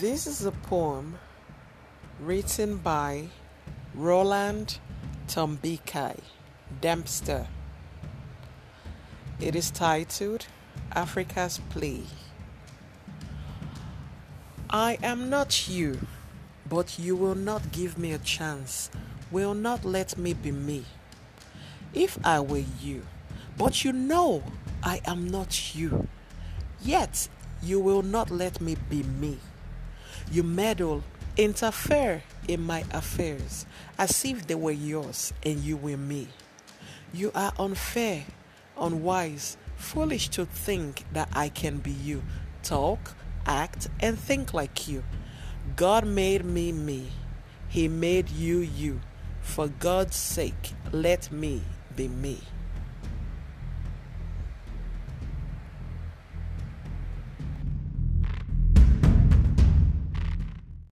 This is a poem written by Roland Tombekai Dempster. It is titled Africa's Plea. I am not you, but you will not give me a chance, will not let me be me. If I were you, but you know I am not you, yet you will not let me be me. You meddle, interfere in my affairs as if they were yours and you were me. You are unfair, unwise, foolish to think that I can be you, talk, act, and think like you. God made me me, He made you you. For God's sake, let me be me.